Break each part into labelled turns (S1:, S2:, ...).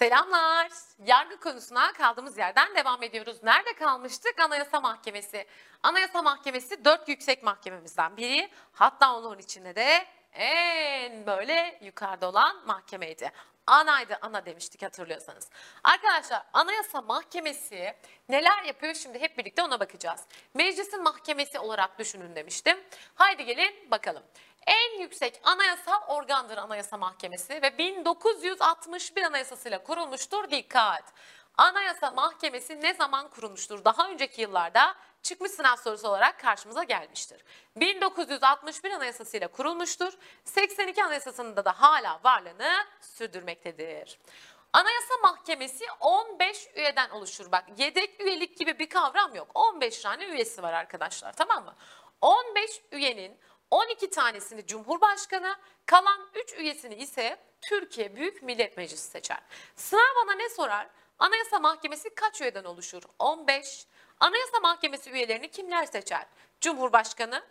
S1: Selamlar. Yargı konusuna kaldığımız yerden devam ediyoruz. Nerede kalmıştık? Anayasa Mahkemesi. Anayasa Mahkemesi dört yüksek mahkememizden biri. Hatta onun içinde de en böyle yukarıda olan mahkemeydi. Anaydı, ana demiştik hatırlıyorsanız. Arkadaşlar Anayasa Mahkemesi neler yapıyor şimdi hep birlikte ona bakacağız. Meclisin mahkemesi olarak düşünün demiştim. Haydi gelin bakalım. En yüksek anayasal organdır Anayasa Mahkemesi ve 1961 Anayasasıyla kurulmuştur. Dikkat! Anayasa Mahkemesi ne zaman kurulmuştur? Daha önceki yıllarda çıkmış sınav sorusu olarak karşımıza gelmiştir. 1961 Anayasasıyla kurulmuştur. 82 Anayasası'nda da hala varlığını sürdürmektedir. Anayasa Mahkemesi 15 üyeden oluşur. Bak yedek üyelik gibi bir kavram yok. 15 tane üyesi var arkadaşlar tamam mı? 15 üyenin 12 tanesini Cumhurbaşkanı, kalan 3 üyesini ise Türkiye Büyük Millet Meclisi seçer. Sınav bana ne sorar? Anayasa Mahkemesi kaç üyeden oluşur? 15. Anayasa Mahkemesi üyelerini kimler seçer? Cumhurbaşkanı,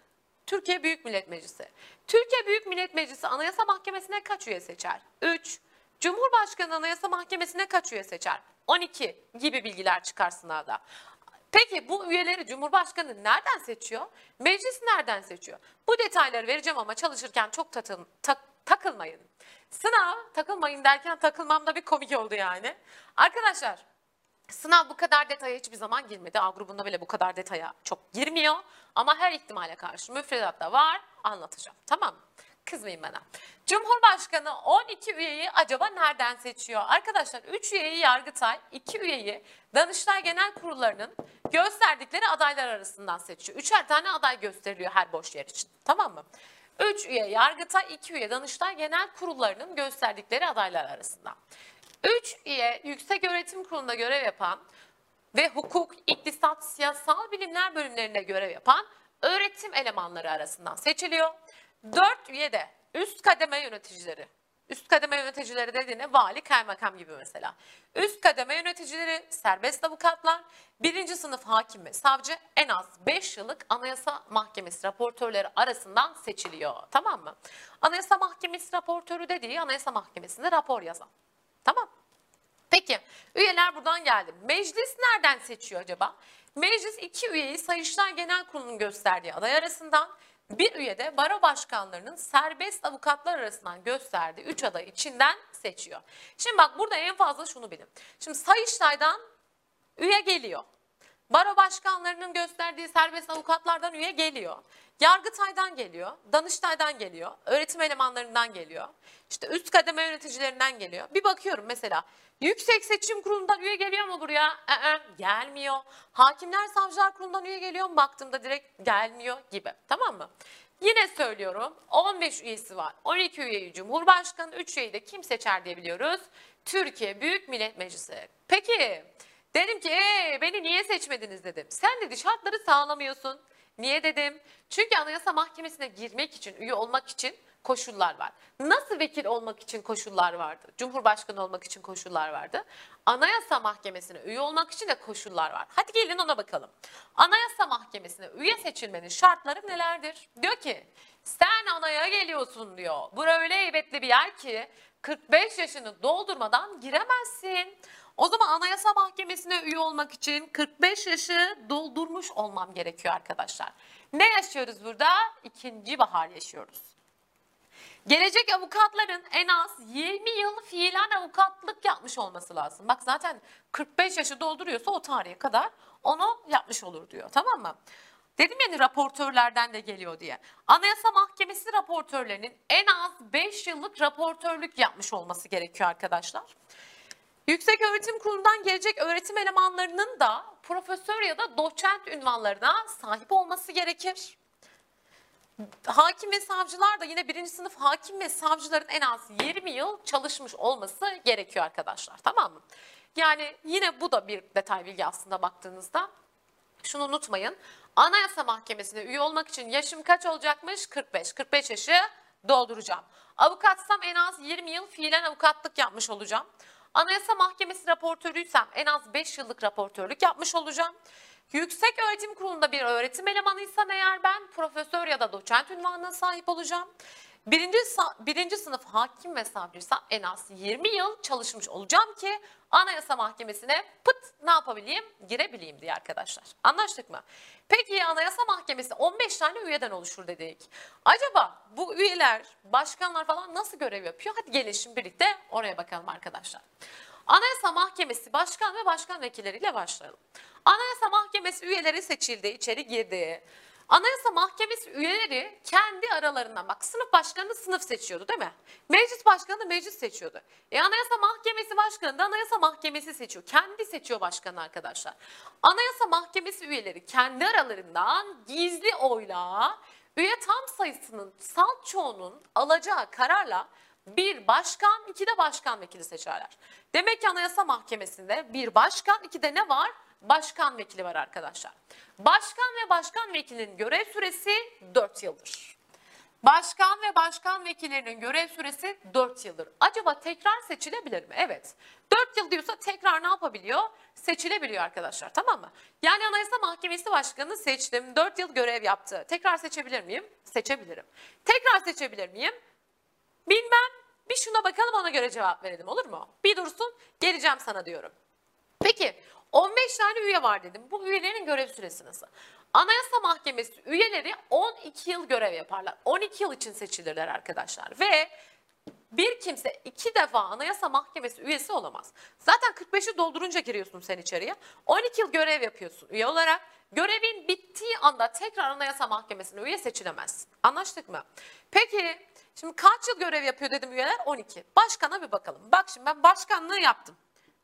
S1: Türkiye Büyük Millet Meclisi. Türkiye Büyük Millet Meclisi Anayasa Mahkemesi'ne kaç üye seçer? 3. Cumhurbaşkanı Anayasa Mahkemesi'ne kaç üye seçer? 12 gibi bilgiler çıkar sınavda. Peki bu üyeleri Cumhurbaşkanı nereden seçiyor? Meclis nereden seçiyor? Bu detayları vereceğim ama çalışırken çok tatın, tak- takılmayın. Sınav takılmayın derken takılmam da bir komik oldu yani. Arkadaşlar Sınav bu kadar detaya hiçbir zaman girmedi. A grubunda bile bu kadar detaya çok girmiyor. Ama her ihtimale karşı müfredatta var anlatacağım. Tamam mı? Kızmayın bana. Cumhurbaşkanı 12 üyeyi acaba nereden seçiyor? Arkadaşlar 3 üyeyi Yargıtay, 2 üyeyi Danıştay Genel Kurullarının gösterdikleri adaylar arasından seçiyor. Üçer tane aday gösteriliyor her boş yer için. Tamam mı? 3 üye Yargıtay, 2 üye Danıştay Genel Kurullarının gösterdikleri adaylar arasından. 3 üye Yüksek Öğretim Kurulu'nda görev yapan ve hukuk, iktisat, siyasal bilimler bölümlerinde görev yapan öğretim elemanları arasından seçiliyor. 4 üye de üst kademe yöneticileri. Üst kademe yöneticileri dediğine vali, kaymakam gibi mesela. Üst kademe yöneticileri, serbest avukatlar, birinci sınıf hakim ve savcı en az 5 yıllık Anayasa Mahkemesi raportörleri arasından seçiliyor. Tamam mı? Anayasa Mahkemesi raportörü dediği Anayasa Mahkemesi'nde rapor yazan. Tamam. Peki üyeler buradan geldi. Meclis nereden seçiyor acaba? Meclis iki üyeyi Sayıştay Genel Kurulu'nun gösterdiği aday arasından bir üye de baro başkanlarının serbest avukatlar arasından gösterdiği üç aday içinden seçiyor. Şimdi bak burada en fazla şunu bilin. Şimdi Sayıştay'dan üye geliyor. Baro başkanlarının gösterdiği serbest avukatlardan üye geliyor. Yargıtay'dan geliyor, Danıştay'dan geliyor, öğretim elemanlarından geliyor. işte üst kademe yöneticilerinden geliyor. Bir bakıyorum mesela Yüksek Seçim Kurulu'ndan üye geliyor mu buraya? Ee, gelmiyor. Hakimler Savcılar Kurulu'ndan üye geliyor mu? Baktığımda direkt gelmiyor gibi. Tamam mı? Yine söylüyorum 15 üyesi var. 12 üyeyi Cumhurbaşkanı, 3 üyeyi de kim seçer diye. Türkiye Büyük Millet Meclisi. Peki dedim ki ee, beni niye seçmediniz dedim. Sen dedi şartları sağlamıyorsun. Niye dedim? Çünkü Anayasa Mahkemesi'ne girmek için, üye olmak için koşullar var. Nasıl vekil olmak için koşullar vardı? Cumhurbaşkanı olmak için koşullar vardı. Anayasa Mahkemesi'ne üye olmak için de koşullar var. Hadi gelin ona bakalım. Anayasa Mahkemesi'ne üye seçilmenin şartları nelerdir? Diyor ki sen anaya geliyorsun diyor. Bura öyle heybetli bir yer ki 45 yaşını doldurmadan giremezsin. O zaman Anayasa Mahkemesi'ne üye olmak için 45 yaşı doldurmuş olmam gerekiyor arkadaşlar. Ne yaşıyoruz burada? İkinci bahar yaşıyoruz. Gelecek avukatların en az 20 yıl fiilen avukatlık yapmış olması lazım. Bak zaten 45 yaşı dolduruyorsa o tarihe kadar onu yapmış olur diyor. Tamam mı? Dedim yani raportörlerden de geliyor diye. Anayasa Mahkemesi raportörlerinin en az 5 yıllık raportörlük yapmış olması gerekiyor arkadaşlar. Yüksek Öğretim Kurulu'ndan gelecek öğretim elemanlarının da profesör ya da doçent ünvanlarına sahip olması gerekir. Hakim ve savcılar da yine birinci sınıf hakim ve savcıların en az 20 yıl çalışmış olması gerekiyor arkadaşlar. Tamam mı? Yani yine bu da bir detay bilgi aslında baktığınızda. Şunu unutmayın. Anayasa Mahkemesi'ne üye olmak için yaşım kaç olacakmış? 45. 45 yaşı dolduracağım. Avukatsam en az 20 yıl fiilen avukatlık yapmış olacağım. Anayasa Mahkemesi raportörüysem en az 5 yıllık raportörlük yapmış olacağım. Yüksek Öğretim Kurulu'nda bir öğretim elemanıysam eğer ben profesör ya da doçent ünvanına sahip olacağım. Birinci, birinci sınıf hakim ve savcıysa en az 20 yıl çalışmış olacağım ki Anayasa Mahkemesi'ne pıt ne yapabileyim? Girebileyim diye arkadaşlar. Anlaştık mı? Peki Anayasa Mahkemesi 15 tane üyeden oluşur dedik. Acaba bu üyeler, başkanlar falan nasıl görev yapıyor? Hadi gelin birlikte oraya bakalım arkadaşlar. Anayasa Mahkemesi başkan ve başkan vekilleriyle başlayalım. Anayasa Mahkemesi üyeleri seçildi, içeri girdi. Anayasa Mahkemesi üyeleri kendi aralarından bak sınıf başkanı sınıf seçiyordu değil mi? Meclis başkanı da meclis seçiyordu. E Anayasa Mahkemesi başkanı da Anayasa Mahkemesi seçiyor. Kendi seçiyor başkanı arkadaşlar. Anayasa Mahkemesi üyeleri kendi aralarından gizli oyla üye tam sayısının salt çoğunun alacağı kararla bir başkan, iki de başkan vekili seçerler. Demek ki Anayasa Mahkemesi'nde bir başkan, iki de ne var? Başkan vekili var arkadaşlar. Başkan ve başkan vekilinin görev süresi 4 yıldır. Başkan ve başkan vekillerinin görev süresi 4 yıldır. Acaba tekrar seçilebilir mi? Evet. 4 yıl diyorsa tekrar ne yapabiliyor? Seçilebiliyor arkadaşlar tamam mı? Yani Anayasa Mahkemesi Başkanı seçtim. 4 yıl görev yaptı. Tekrar seçebilir miyim? Seçebilirim. Tekrar seçebilir miyim? Bilmem. Bir şuna bakalım ona göre cevap verelim olur mu? Bir dursun geleceğim sana diyorum. Peki 15 tane üye var dedim. Bu üyelerin görev süresi nasıl? Anayasa Mahkemesi üyeleri 12 yıl görev yaparlar. 12 yıl için seçilirler arkadaşlar. Ve bir kimse iki defa Anayasa Mahkemesi üyesi olamaz. Zaten 45'i doldurunca giriyorsun sen içeriye. 12 yıl görev yapıyorsun üye olarak. Görevin bittiği anda tekrar Anayasa Mahkemesi'ne üye seçilemezsin. Anlaştık mı? Peki şimdi kaç yıl görev yapıyor dedim üyeler? 12. Başkana bir bakalım. Bak şimdi ben başkanlığı yaptım.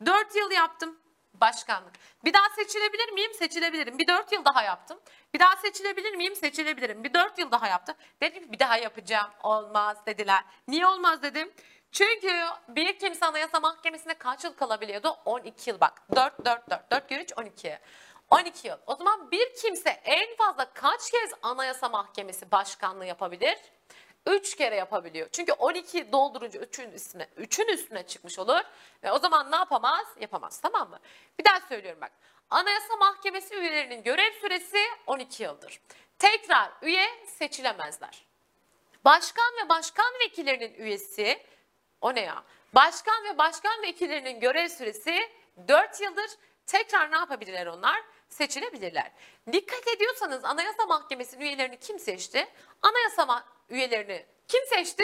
S1: 4 yıl yaptım başkanlık. Bir daha seçilebilir miyim? Seçilebilirim. Bir 4 yıl daha yaptım. Bir daha seçilebilir miyim? Seçilebilirim. Bir 4 yıl daha yaptım. Dedim bir daha yapacağım. Olmaz dediler. Niye olmaz dedim. Çünkü bir kimse Anayasa Mahkemesi'nde kaç yıl kalabiliyordu? 12 yıl bak. 4, 4, 4, 4 kere 3, 12. 12 yıl. O zaman bir kimse en fazla kaç kez Anayasa Mahkemesi başkanlığı yapabilir? 3 kere yapabiliyor. Çünkü 12 doldurunca 3'ün üstüne 3'ün üstüne çıkmış olur. Ve o zaman ne yapamaz? Yapamaz. Tamam mı? Bir daha söylüyorum bak. Anayasa Mahkemesi üyelerinin görev süresi 12 yıldır. Tekrar üye seçilemezler. Başkan ve başkan vekillerinin üyesi o ne ya? Başkan ve başkan vekillerinin görev süresi 4 yıldır. Tekrar ne yapabilirler onlar? Seçilebilirler. Dikkat ediyorsanız Anayasa Mahkemesi'nin üyelerini kim seçti? Anayasa üyelerini kim seçti?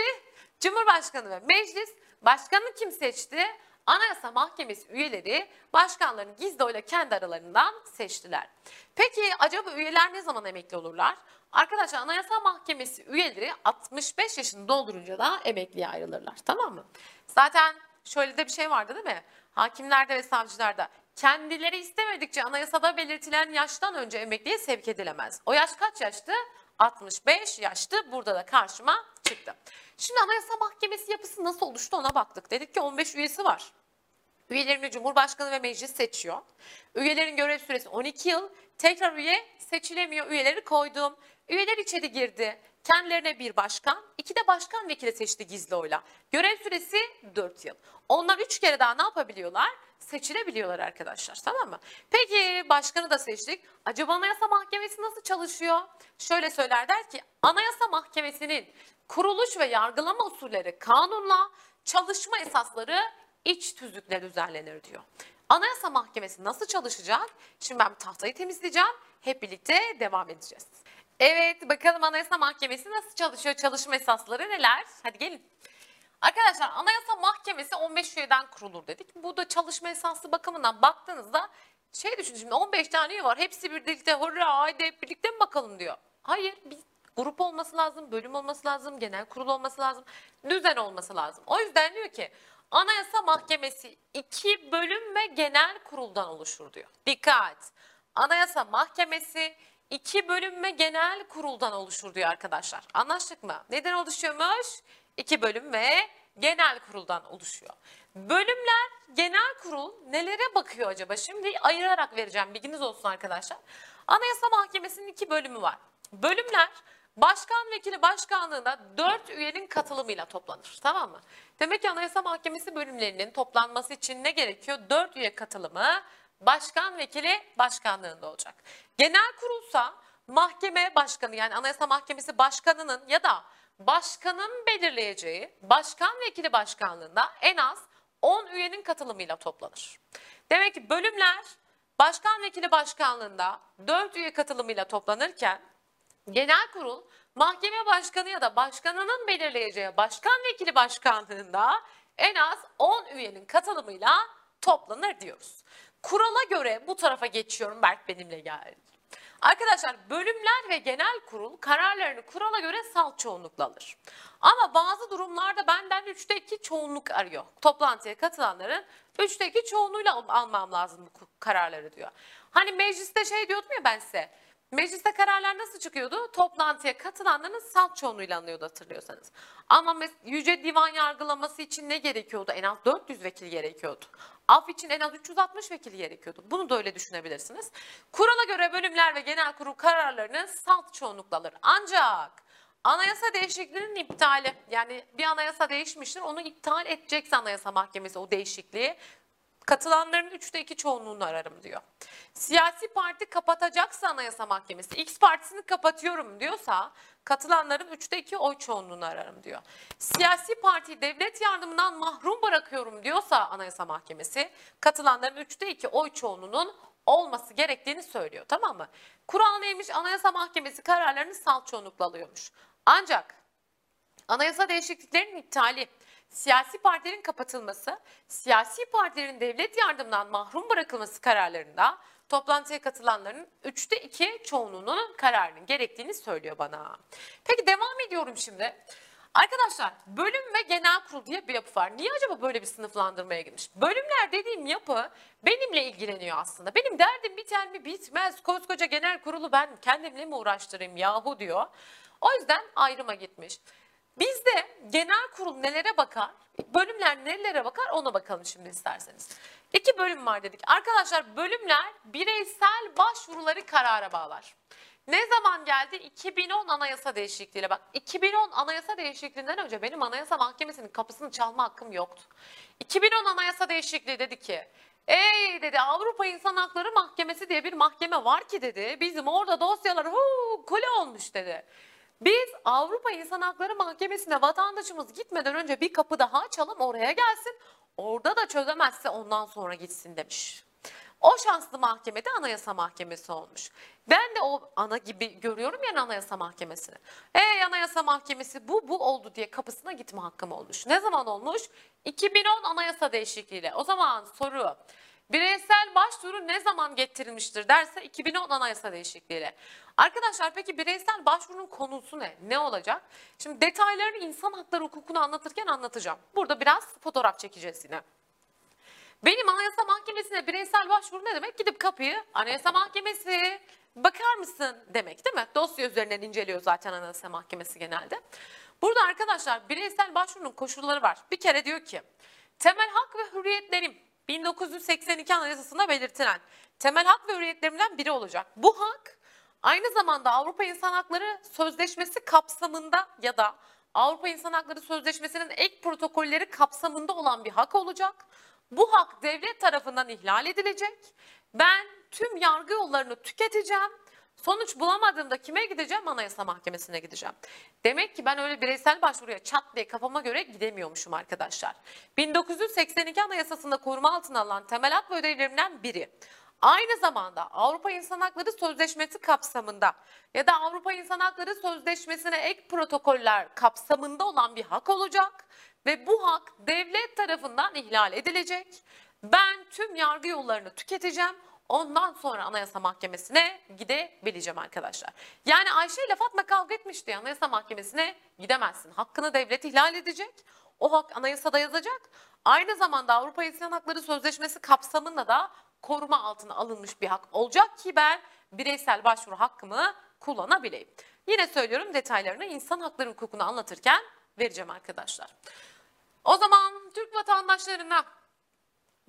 S1: Cumhurbaşkanı ve meclis. Başkanı kim seçti? Anayasa Mahkemesi üyeleri başkanlarını gizli oyla kendi aralarından seçtiler. Peki acaba üyeler ne zaman emekli olurlar? Arkadaşlar Anayasa Mahkemesi üyeleri 65 yaşını doldurunca da emekliye ayrılırlar. Tamam mı? Zaten şöyle de bir şey vardı değil mi? Hakimlerde ve savcılarda kendileri istemedikçe anayasada belirtilen yaştan önce emekliye sevk edilemez. O yaş kaç yaştı? 65 yaştı. Burada da karşıma çıktı. Şimdi Anayasa Mahkemesi yapısı nasıl oluştu ona baktık. Dedik ki 15 üyesi var. Üyelerini Cumhurbaşkanı ve meclis seçiyor. Üyelerin görev süresi 12 yıl. Tekrar üye seçilemiyor. Üyeleri koydum. Üyeler içeri girdi. Kendilerine bir başkan, iki de başkan vekili seçti gizli oyla. Görev süresi 4 yıl. Onlar 3 kere daha ne yapabiliyorlar? Seçilebiliyorlar arkadaşlar tamam mı? Peki başkanı da seçtik. Acaba Anayasa Mahkemesi nasıl çalışıyor? Şöyle söyler der ki Anayasa Mahkemesi'nin kuruluş ve yargılama usulleri kanunla, çalışma esasları iç tüzükle düzenlenir diyor. Anayasa Mahkemesi nasıl çalışacak? Şimdi ben tahtayı temizleyeceğim. Hep birlikte devam edeceğiz. Evet bakalım Anayasa Mahkemesi nasıl çalışıyor? Çalışma esasları neler? Hadi gelin. Arkadaşlar Anayasa Mahkemesi 15 üyeden kurulur dedik. Bu da çalışma esası bakımından baktığınızda şey düşün şimdi 15 tane üye var. Hepsi birlikte hurra haydi hep birlikte mi bakalım diyor. Hayır bir grup olması lazım, bölüm olması lazım, genel kurul olması lazım, düzen olması lazım. O yüzden diyor ki Anayasa Mahkemesi iki bölüm ve genel kuruldan oluşur diyor. Dikkat! Anayasa Mahkemesi iki bölüm ve genel kuruldan oluşur diyor arkadaşlar. Anlaştık mı? Neden oluşuyormuş? İki bölüm ve genel kuruldan oluşuyor. Bölümler, genel kurul nelere bakıyor acaba? Şimdi ayırarak vereceğim bilginiz olsun arkadaşlar. Anayasa Mahkemesi'nin iki bölümü var. Bölümler başkan vekili başkanlığında 4 üyenin katılımıyla toplanır. Tamam mı? Demek ki Anayasa Mahkemesi bölümlerinin toplanması için ne gerekiyor? 4 üye katılımı başkan vekili başkanlığında olacak. Genel kurulsa mahkeme başkanı yani Anayasa Mahkemesi başkanının ya da başkanın belirleyeceği başkan vekili başkanlığında en az 10 üyenin katılımıyla toplanır. Demek ki bölümler başkan vekili başkanlığında 4 üye katılımıyla toplanırken genel kurul mahkeme başkanı ya da başkanının belirleyeceği başkan vekili başkanlığında en az 10 üyenin katılımıyla toplanır diyoruz. Kurala göre bu tarafa geçiyorum Berk benimle geldi. Arkadaşlar bölümler ve genel kurul kararlarını kurala göre salt çoğunlukla alır. Ama bazı durumlarda benden 3'te 2 çoğunluk arıyor. Toplantıya katılanların 3'te 2 çoğunluğuyla al- almam lazım bu kararları diyor. Hani mecliste şey diyordum ya ben size. Mecliste kararlar nasıl çıkıyordu? Toplantıya katılanların salt çoğunluğuyla alınıyordu hatırlıyorsanız. Ama Yüce Divan yargılaması için ne gerekiyordu? En az 400 vekil gerekiyordu. Af için en az 360 vekil gerekiyordu. Bunu da öyle düşünebilirsiniz. Kurala göre bölümler ve genel kurul kararlarını salt çoğunlukla alır. Ancak anayasa değişikliğinin iptali yani bir anayasa değişmiştir onu iptal edecekse anayasa mahkemesi o değişikliği katılanların üçte iki çoğunluğunu ararım diyor. Siyasi parti kapatacaksa anayasa mahkemesi X partisini kapatıyorum diyorsa katılanların üçte iki oy çoğunluğunu ararım diyor. Siyasi parti devlet yardımından mahrum bırakıyorum diyorsa anayasa mahkemesi katılanların üçte iki oy çoğunluğunun olması gerektiğini söylüyor tamam mı? Kural neymiş? Anayasa mahkemesi kararlarını salt çoğunlukla alıyormuş. Ancak Anayasa değişikliklerinin iptali, siyasi partilerin kapatılması, siyasi partilerin devlet yardımından mahrum bırakılması kararlarında toplantıya katılanların üçte iki çoğunluğunun kararının gerektiğini söylüyor bana. Peki devam ediyorum şimdi. Arkadaşlar bölüm ve genel kurul diye bir yapı var. Niye acaba böyle bir sınıflandırmaya girmiş? Bölümler dediğim yapı benimle ilgileniyor aslında. Benim derdim biter mi bitmez. Koskoca genel kurulu ben kendimle mi uğraştırayım yahu diyor. O yüzden ayrıma gitmiş. Bizde genel kurul nelere bakar, bölümler nelere bakar ona bakalım şimdi isterseniz. İki bölüm var dedik. Arkadaşlar bölümler bireysel başvuruları karara bağlar. Ne zaman geldi? 2010 anayasa değişikliğiyle. Bak 2010 anayasa değişikliğinden önce benim anayasa mahkemesinin kapısını çalma hakkım yoktu. 2010 anayasa değişikliği dedi ki Ey dedi Avrupa İnsan Hakları Mahkemesi diye bir mahkeme var ki dedi. Bizim orada dosyalar huu, kule olmuş dedi. Biz Avrupa İnsan Hakları Mahkemesi'ne vatandaşımız gitmeden önce bir kapı daha açalım oraya gelsin. Orada da çözemezse ondan sonra gitsin demiş. O şanslı mahkemede Anayasa Mahkemesi olmuş. Ben de o ana gibi görüyorum yani Anayasa Mahkemesi'ni. Ey Anayasa Mahkemesi bu bu oldu diye kapısına gitme hakkım olmuş. Ne zaman olmuş? 2010 Anayasa değişikliğiyle. O zaman soru bireysel başvuru ne zaman getirilmiştir derse 2010 Anayasa değişikliğiyle. Arkadaşlar peki bireysel başvurunun konusu ne? Ne olacak? Şimdi detaylarını insan hakları hukukunu anlatırken anlatacağım. Burada biraz fotoğraf çekeceğiz yine. Benim Anayasa Mahkemesi'ne bireysel başvuru ne demek? Gidip kapıyı Anayasa Mahkemesi bakar mısın demek değil mi? Dosya üzerinden inceliyor zaten Anayasa Mahkemesi genelde. Burada arkadaşlar bireysel başvurunun koşulları var. Bir kere diyor ki temel hak ve hürriyetlerim 1982 Anayasası'nda belirtilen temel hak ve hürriyetlerimden biri olacak. Bu hak aynı zamanda Avrupa İnsan Hakları Sözleşmesi kapsamında ya da Avrupa İnsan Hakları Sözleşmesi'nin ek protokolleri kapsamında olan bir hak olacak. Bu hak devlet tarafından ihlal edilecek. Ben tüm yargı yollarını tüketeceğim. Sonuç bulamadığımda kime gideceğim? Anayasa Mahkemesi'ne gideceğim. Demek ki ben öyle bireysel başvuruya çat diye kafama göre gidemiyormuşum arkadaşlar. 1982 Anayasası'nda koruma altına alınan temel hak ve ödevlerimden biri. Aynı zamanda Avrupa İnsan Hakları Sözleşmesi kapsamında ya da Avrupa İnsan Hakları Sözleşmesi'ne ek protokoller kapsamında olan bir hak olacak ve bu hak devlet tarafından ihlal edilecek. Ben tüm yargı yollarını tüketeceğim. Ondan sonra Anayasa Mahkemesi'ne gidebileceğim arkadaşlar. Yani Ayşe ile Fatma kavga etmişti. Anayasa Mahkemesi'ne gidemezsin. Hakkını devlet ihlal edecek. O hak anayasada yazacak. Aynı zamanda Avrupa İnsan Hakları Sözleşmesi kapsamında da koruma altına alınmış bir hak olacak ki ben bireysel başvuru hakkımı kullanabileyim. Yine söylüyorum detaylarını insan hakları hukukunu anlatırken vereceğim arkadaşlar. O zaman Türk vatandaşlarına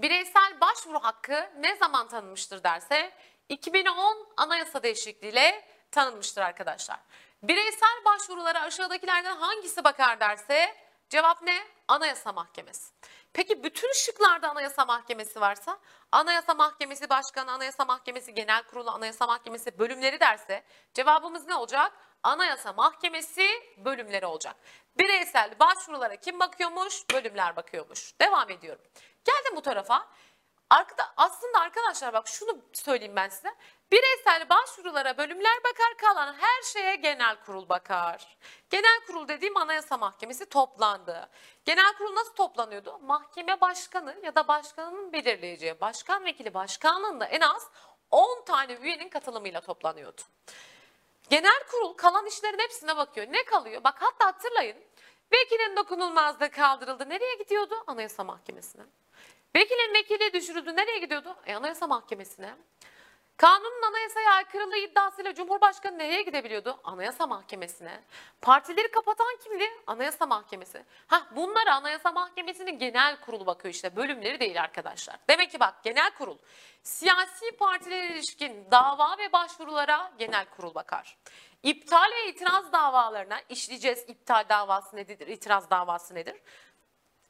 S1: bireysel başvuru hakkı ne zaman tanınmıştır derse 2010 anayasa değişikliğiyle tanınmıştır arkadaşlar. Bireysel başvurulara aşağıdakilerden hangisi bakar derse cevap ne? Anayasa Mahkemesi. Peki bütün şıklarda Anayasa Mahkemesi varsa Anayasa Mahkemesi Başkanı, Anayasa Mahkemesi Genel Kurulu, Anayasa Mahkemesi bölümleri derse cevabımız ne olacak? Anayasa Mahkemesi bölümleri olacak. Bireysel başvurulara kim bakıyormuş? Bölümler bakıyormuş. Devam ediyorum. Geldim bu tarafa. Arkada, aslında arkadaşlar bak şunu söyleyeyim ben size. Bireysel başvurulara bölümler bakar kalan her şeye genel kurul bakar. Genel kurul dediğim anayasa mahkemesi toplandı. Genel kurul nasıl toplanıyordu? Mahkeme başkanı ya da başkanının belirleyeceği başkan vekili başkanlığında en az 10 tane üyenin katılımıyla toplanıyordu. Genel kurul kalan işlerin hepsine bakıyor. Ne kalıyor? Bak hatta hatırlayın. Vekilin dokunulmazlığı kaldırıldı. Nereye gidiyordu? Anayasa Mahkemesi'ne. Vekilin vekili düşürüldü. Nereye gidiyordu? E, Anayasa Mahkemesi'ne. Kanunun anayasaya aykırılığı iddiasıyla Cumhurbaşkanı nereye gidebiliyordu? Anayasa Mahkemesi'ne. Partileri kapatan kimdi? Anayasa Mahkemesi. Hah bunlara Anayasa Mahkemesi'nin genel kurulu bakıyor işte. Bölümleri değil arkadaşlar. Demek ki bak genel kurul. Siyasi partilere ilişkin dava ve başvurulara genel kurul bakar. İptal ve itiraz davalarına işleyeceğiz. İptal davası nedir? İtiraz davası nedir?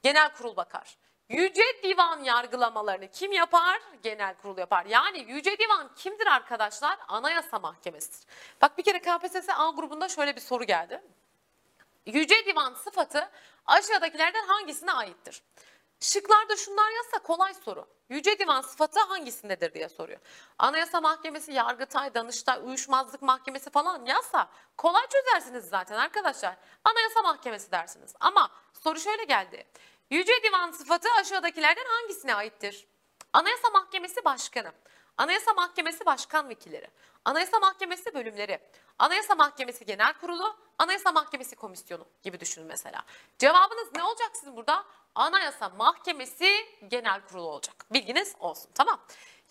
S1: Genel kurul bakar. Yüce Divan yargılamalarını kim yapar? Genel kurul yapar. Yani Yüce Divan kimdir arkadaşlar? Anayasa Mahkemesidir. Bak bir kere KPSS A grubunda şöyle bir soru geldi. Yüce Divan sıfatı aşağıdakilerden hangisine aittir? Şıklarda şunlar yazsa kolay soru. Yüce Divan sıfatı hangisindedir diye soruyor. Anayasa Mahkemesi, Yargıtay, Danıştay, Uyuşmazlık Mahkemesi falan yazsa kolay çözersiniz zaten arkadaşlar. Anayasa Mahkemesi dersiniz. Ama soru şöyle geldi. Yüce Divan sıfatı aşağıdakilerden hangisine aittir? Anayasa Mahkemesi Başkanı, Anayasa Mahkemesi Başkan Vekilleri, Anayasa Mahkemesi bölümleri, Anayasa Mahkemesi Genel Kurulu, Anayasa Mahkemesi Komisyonu gibi düşünün mesela. Cevabınız ne olacak sizin burada? Anayasa Mahkemesi Genel Kurulu olacak. Bilginiz olsun tamam.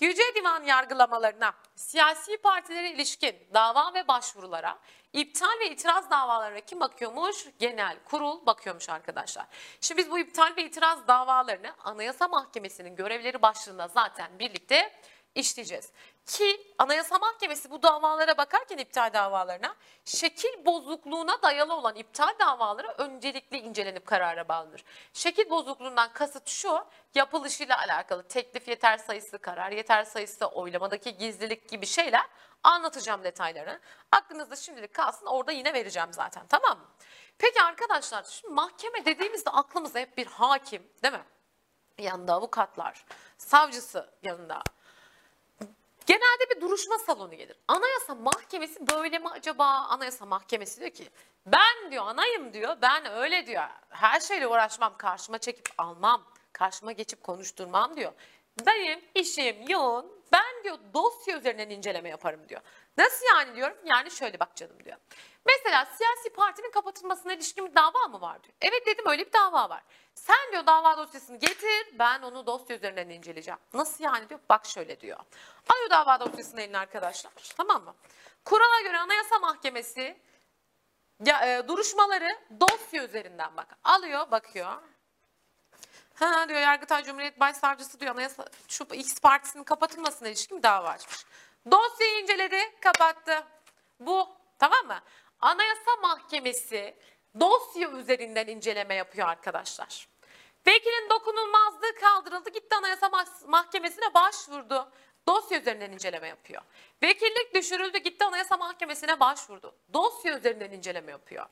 S1: Yüce Divan yargılamalarına, siyasi partilere ilişkin dava ve başvurulara, iptal ve itiraz davalarına kim bakıyormuş? Genel kurul bakıyormuş arkadaşlar. Şimdi biz bu iptal ve itiraz davalarını Anayasa Mahkemesi'nin görevleri başlığında zaten birlikte işleyeceğiz. Ki Anayasa Mahkemesi bu davalara bakarken iptal davalarına şekil bozukluğuna dayalı olan iptal davaları öncelikli incelenip karara bağlanır. Şekil bozukluğundan kasıt şu yapılışıyla alakalı teklif yeter sayısı, karar yeter sayısı, oylamadaki gizlilik gibi şeyler anlatacağım detaylarını. Aklınızda şimdilik kalsın orada yine vereceğim zaten tamam mı? Peki arkadaşlar şimdi mahkeme dediğimizde aklımıza hep bir hakim değil mi? Yanında avukatlar, savcısı yanında. Genelde bir duruşma salonu gelir. Anayasa Mahkemesi böyle mi acaba? Anayasa Mahkemesi diyor ki ben diyor anayım diyor. Ben öyle diyor. Her şeyle uğraşmam. Karşıma çekip almam. Karşıma geçip konuşturmam diyor. Benim işim yoğun. Ben diyor dosya üzerinden inceleme yaparım diyor. Nasıl yani diyorum? Yani şöyle bak canım diyor. Mesela siyasi partinin kapatılmasına ilişkin bir dava mı var diyor. Evet dedim öyle bir dava var. Sen diyor dava dosyasını getir ben onu dosya üzerinden inceleyeceğim. Nasıl yani diyor. Bak şöyle diyor. Alıyor dava dosyasını eline arkadaşlar. Tamam mı? Kurala göre Anayasa Mahkemesi ya, e, duruşmaları dosya üzerinden bak. Alıyor bakıyor. Ha diyor Yargıtay Cumhuriyet Başsavcısı diyor anayasa şu X partisinin kapatılmasına ilişkin bir dava açmış. Dosyayı inceledi, kapattı. Bu tamam mı? Anayasa Mahkemesi dosya üzerinden inceleme yapıyor arkadaşlar. Vekilin dokunulmazlığı kaldırıldı. Gitti Anayasa Mah- Mahkemesi'ne başvurdu. Dosya üzerinden inceleme yapıyor. Vekillik düşürüldü. Gitti Anayasa Mahkemesi'ne başvurdu. Dosya üzerinden inceleme yapıyor.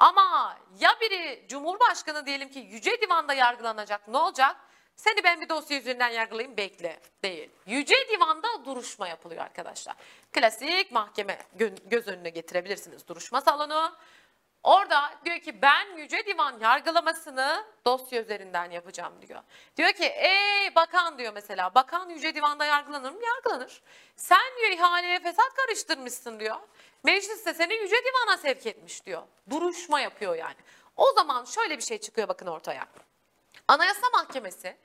S1: Ama ya biri Cumhurbaşkanı diyelim ki Yüce Divan'da yargılanacak ne olacak? Seni ben bir dosya üzerinden yargılayayım bekle. Değil. Yüce Divan'da duruşma yapılıyor arkadaşlar. Klasik mahkeme gö- göz önüne getirebilirsiniz. Duruşma salonu. Orada diyor ki ben Yüce Divan yargılamasını dosya üzerinden yapacağım diyor. Diyor ki ey bakan diyor mesela bakan Yüce Divan'da yargılanır mı? Yargılanır. Sen diyor ihaleye fesat karıştırmışsın diyor. Meclis de seni Yüce Divan'a sevk etmiş diyor. Duruşma yapıyor yani. O zaman şöyle bir şey çıkıyor bakın ortaya. Anayasa Mahkemesi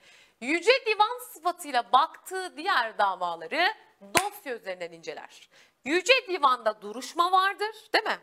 S1: Yüce Divan sıfatıyla baktığı diğer davaları dosya üzerinden inceler. Yüce Divan'da duruşma vardır değil mi?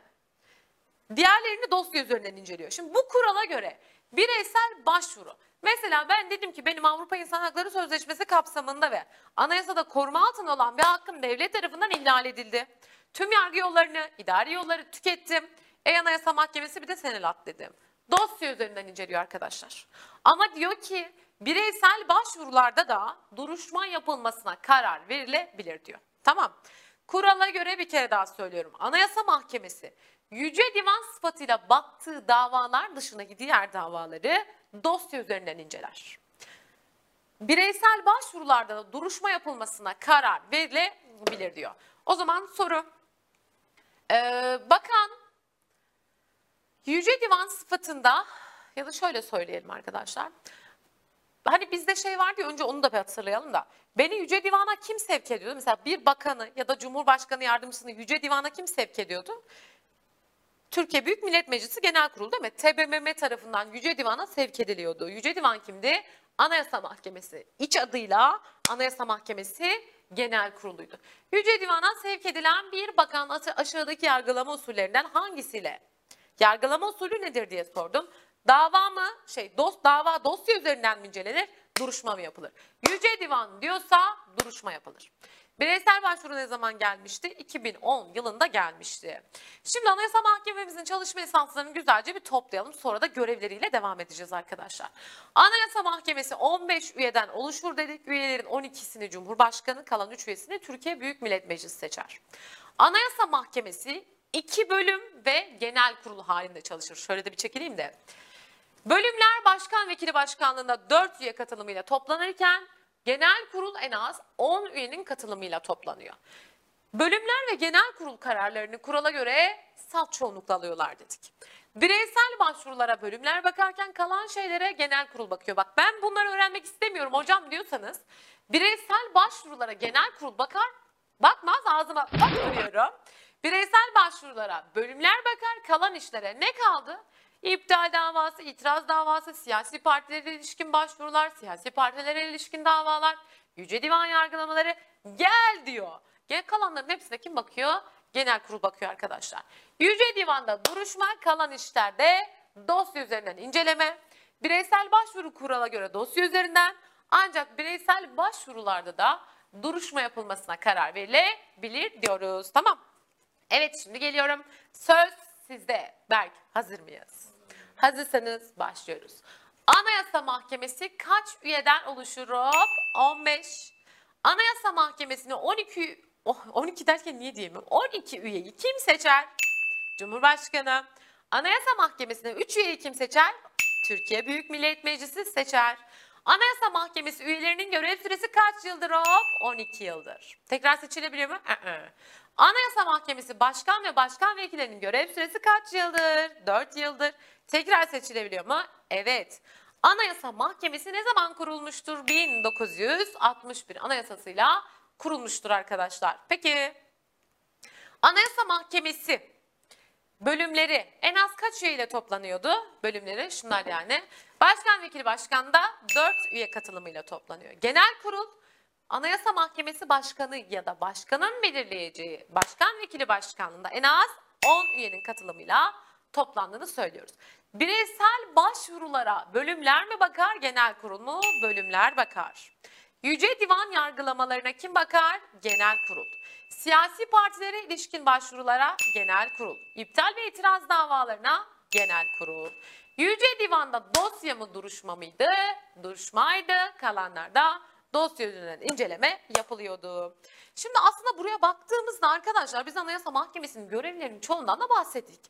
S1: Diğerlerini dosya üzerinden inceliyor. Şimdi bu kurala göre bireysel başvuru. Mesela ben dedim ki benim Avrupa İnsan Hakları Sözleşmesi kapsamında ve anayasada koruma altında olan bir hakkım devlet tarafından ihlal edildi. Tüm yargı yollarını, idari yolları tükettim. Ey Anayasa Mahkemesi bir de senelat dedim. Dosya üzerinden inceliyor arkadaşlar. Ama diyor ki bireysel başvurularda da duruşma yapılmasına karar verilebilir diyor. Tamam. kurala göre bir kere daha söylüyorum. Anayasa Mahkemesi Yüce Divan sıfatıyla baktığı davalar dışındaki diğer davaları dosya üzerinden inceler. Bireysel başvurularda da duruşma yapılmasına karar verilebilir diyor. O zaman soru. Ee, bakan Yüce Divan sıfatında ya da şöyle söyleyelim arkadaşlar. Hani bizde şey vardı ya önce onu da bir hatırlayalım da. Beni Yüce Divan'a kim sevk ediyordu? Mesela bir bakanı ya da Cumhurbaşkanı yardımcısını Yüce Divan'a kim sevk ediyordu? Türkiye Büyük Millet Meclisi Genel Kurulu değil mi? TBMM tarafından Yüce Divan'a sevk ediliyordu. Yüce Divan kimdi? Anayasa Mahkemesi. İç adıyla Anayasa Mahkemesi Genel Kurulu'ydu. Yüce Divan'a sevk edilen bir bakan aşağıdaki yargılama usullerinden hangisiyle? Yargılama usulü nedir diye sordum. Dava mı, şey dos, dava dosya üzerinden mi incelenir, duruşma mı yapılır? Yüce Divan diyorsa duruşma yapılır. Bireysel başvuru ne zaman gelmişti? 2010 yılında gelmişti. Şimdi Anayasa Mahkememizin çalışma esaslarını güzelce bir toplayalım. Sonra da görevleriyle devam edeceğiz arkadaşlar. Anayasa Mahkemesi 15 üyeden oluşur dedik. Üyelerin 12'sini Cumhurbaşkanı, kalan 3 üyesini Türkiye Büyük Millet Meclisi seçer. Anayasa Mahkemesi iki bölüm ve genel kurulu halinde çalışır. Şöyle de bir çekileyim de. Bölümler başkan vekili başkanlığında 4 üye katılımıyla toplanırken genel kurul en az 10 üyenin katılımıyla toplanıyor. Bölümler ve genel kurul kararlarını kurala göre salt çoğunlukla alıyorlar dedik. Bireysel başvurulara bölümler bakarken kalan şeylere genel kurul bakıyor. Bak ben bunları öğrenmek istemiyorum hocam diyorsanız bireysel başvurulara genel kurul bakar bakmaz ağzıma bakmıyorum. Bireysel başvurulara bölümler bakar kalan işlere ne kaldı? İptal davası, itiraz davası, siyasi partilere ilişkin başvurular, siyasi partilere ilişkin davalar, Yüce Divan yargılamaları gel diyor. Gel kalanların hepsine kim bakıyor? Genel kurul bakıyor arkadaşlar. Yüce Divan'da duruşma, kalan işlerde dosya üzerinden inceleme, bireysel başvuru kurala göre dosya üzerinden ancak bireysel başvurularda da duruşma yapılmasına karar verilebilir diyoruz. Tamam. Evet şimdi geliyorum. Söz sizde. Berk hazır mıyız? Hazırsanız başlıyoruz. Anayasa Mahkemesi kaç üyeden oluşur? Hop 15. Anayasa Mahkemesi'ni 12 oh, 12 derken niye diyeyim? 12 üyeyi kim seçer? Cumhurbaşkanı. Anayasa Mahkemesi'ne 3 üyeyi kim seçer? Türkiye Büyük Millet Meclisi seçer. Anayasa Mahkemesi üyelerinin görev süresi kaç yıldır hop? 12 yıldır. Tekrar seçilebiliyor mu? Ee. Anayasa Mahkemesi başkan ve başkan vekillerinin görev süresi kaç yıldır? 4 yıldır. Tekrar seçilebiliyor mu? Evet. Anayasa Mahkemesi ne zaman kurulmuştur? 1961 Anayasasıyla kurulmuştur arkadaşlar. Peki Anayasa Mahkemesi bölümleri en az kaç üyeyle toplanıyordu? Bölümleri şunlar yani. Başkan vekili başkan da 4 üye katılımıyla toplanıyor. Genel kurul Anayasa Mahkemesi Başkanı ya da başkanın belirleyeceği başkan vekili başkanlığında en az 10 üyenin katılımıyla toplandığını söylüyoruz. Bireysel başvurulara bölümler mi bakar, genel kurul mu? Bölümler bakar. Yüce Divan yargılamalarına kim bakar? Genel kurul. Siyasi partilere ilişkin başvurulara genel kurul. İptal ve itiraz davalarına genel kurul. Yüce Divan'da dosya mı duruşma mıydı? Duruşmaydı. Kalanlarda dosya üzerinden inceleme yapılıyordu. Şimdi aslında buraya baktığımızda arkadaşlar biz Anayasa Mahkemesi'nin görevlerinin çoğundan da bahsettik.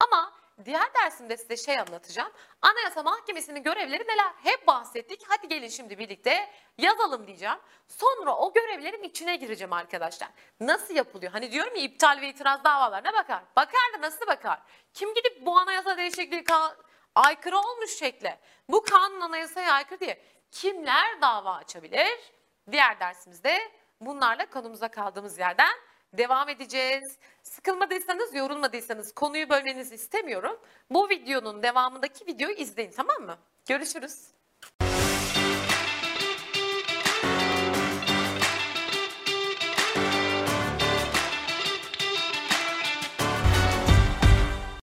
S1: Ama diğer dersimde size şey anlatacağım. Anayasa Mahkemesi'nin görevleri neler? Hep bahsettik. Hadi gelin şimdi birlikte yazalım diyeceğim. Sonra o görevlerin içine gireceğim arkadaşlar. Nasıl yapılıyor? Hani diyorum ya iptal ve itiraz davalarına bakar. Bakar da nasıl bakar? Kim gidip bu anayasa değişikliği aykırı olmuş şekle. Bu kanun anayasaya aykırı diye kimler dava açabilir? Diğer dersimizde bunlarla konumuza kaldığımız yerden devam edeceğiz. Sıkılmadıysanız, yorulmadıysanız konuyu bölmenizi istemiyorum. Bu videonun devamındaki videoyu izleyin tamam mı? Görüşürüz.